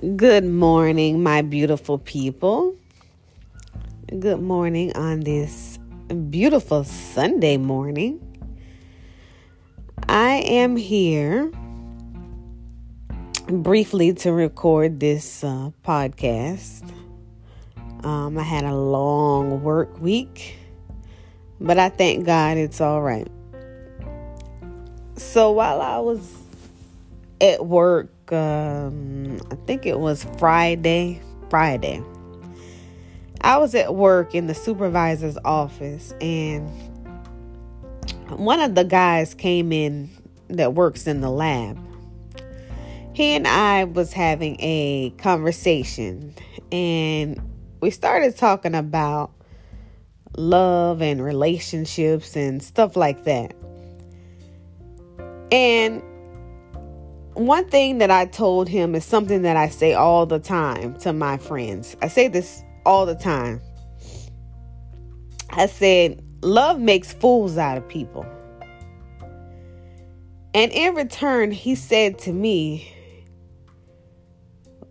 Good morning, my beautiful people. Good morning on this beautiful Sunday morning. I am here briefly to record this uh, podcast. Um, I had a long work week, but I thank God it's all right. So while I was at work, um, I think it was Friday. Friday. I was at work in the supervisor's office, and one of the guys came in that works in the lab. He and I was having a conversation, and we started talking about love and relationships and stuff like that. And one thing that I told him is something that I say all the time to my friends. I say this all the time. I said, Love makes fools out of people. And in return, he said to me,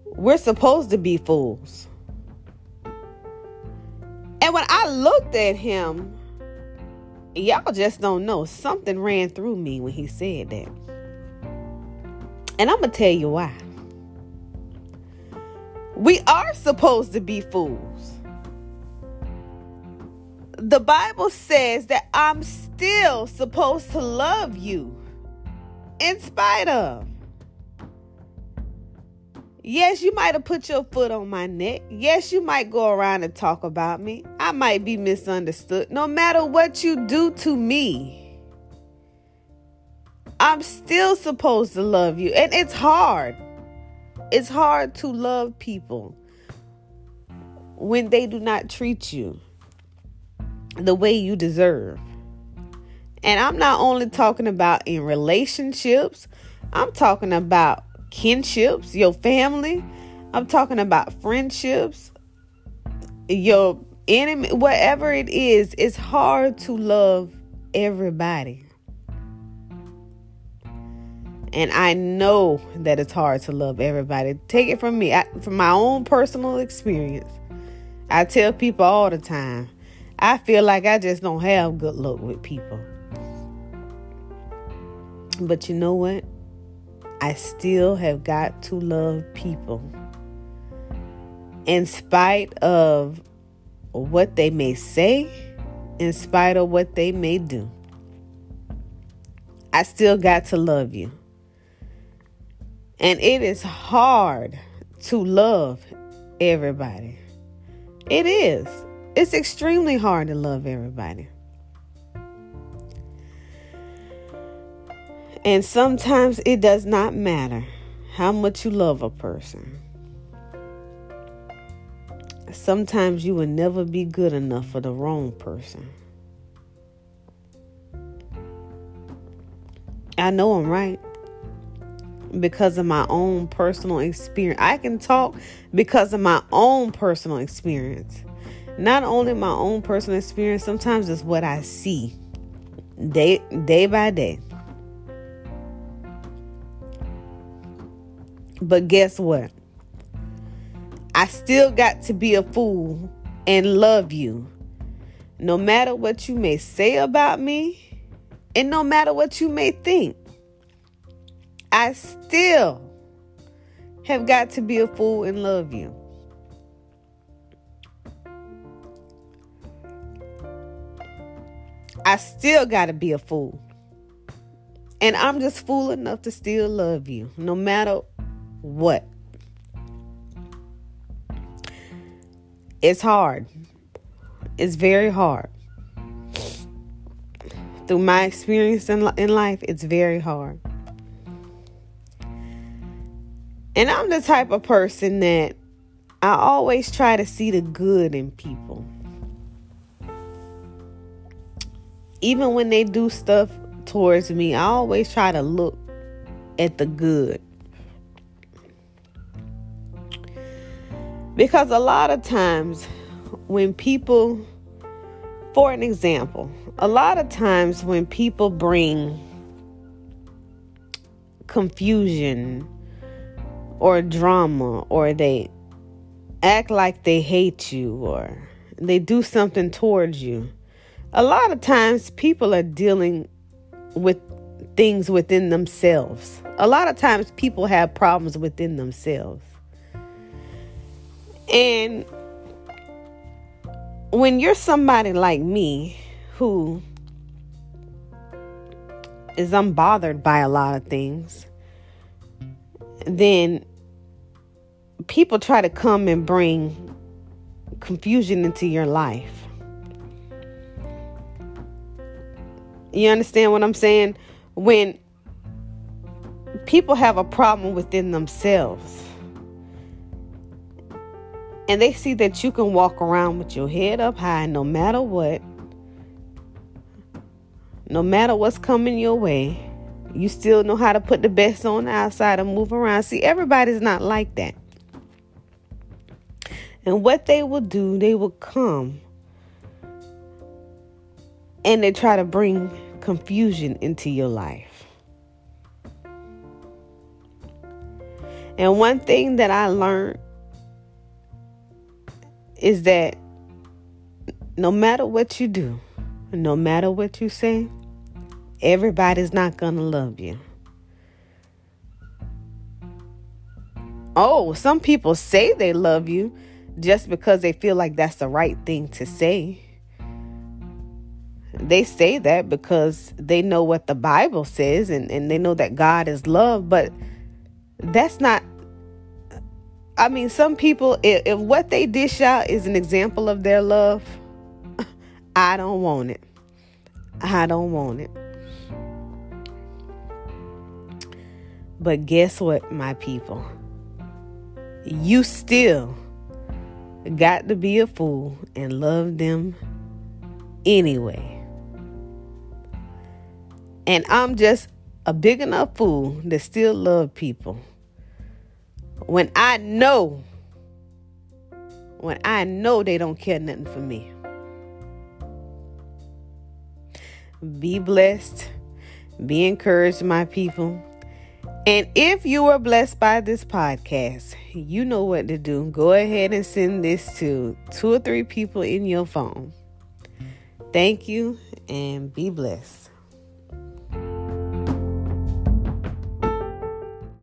We're supposed to be fools. And when I looked at him, y'all just don't know. Something ran through me when he said that. And I'm going to tell you why. We are supposed to be fools. The Bible says that I'm still supposed to love you in spite of. Yes, you might have put your foot on my neck. Yes, you might go around and talk about me. I might be misunderstood. No matter what you do to me, I'm still supposed to love you. And it's hard. It's hard to love people when they do not treat you the way you deserve. And I'm not only talking about in relationships, I'm talking about kinships, your family. I'm talking about friendships, your enemy, whatever it is, it's hard to love everybody. And I know that it's hard to love everybody. Take it from me, I, from my own personal experience. I tell people all the time, I feel like I just don't have good luck with people. But you know what? I still have got to love people. In spite of what they may say, in spite of what they may do, I still got to love you. And it is hard to love everybody. It is. It's extremely hard to love everybody. And sometimes it does not matter how much you love a person. Sometimes you will never be good enough for the wrong person. I know I'm right because of my own personal experience. I can talk because of my own personal experience. Not only my own personal experience, sometimes it's what I see day day by day. But guess what? I still got to be a fool and love you. No matter what you may say about me, and no matter what you may think, I still have got to be a fool and love you. I still got to be a fool. And I'm just fool enough to still love you, no matter what? It's hard. It's very hard. Through my experience in, in life, it's very hard. And I'm the type of person that I always try to see the good in people. Even when they do stuff towards me, I always try to look at the good. Because a lot of times when people, for an example, a lot of times when people bring confusion or drama or they act like they hate you or they do something towards you. A lot of times people are dealing with things within themselves. A lot of times people have problems within themselves. And when you're somebody like me who is unbothered by a lot of things, then people try to come and bring confusion into your life. You understand what I'm saying? When people have a problem within themselves and they see that you can walk around with your head up high no matter what, no matter what's coming your way, you still know how to put the best on the outside and move around. See, everybody's not like that. And what they will do, they will come and they try to bring confusion into your life. And one thing that I learned is that no matter what you do, no matter what you say, everybody's not going to love you. Oh, some people say they love you just because they feel like that's the right thing to say. They say that because they know what the Bible says and, and they know that God is love, but that's not. I mean, some people, if, if what they dish out is an example of their love, I don't want it. I don't want it. But guess what, my people? You still got to be a fool and love them anyway. And I'm just a big enough fool to still love people. When I know, when I know they don't care nothing for me. Be blessed. Be encouraged, my people. And if you were blessed by this podcast, you know what to do. Go ahead and send this to two or three people in your phone. Thank you and be blessed.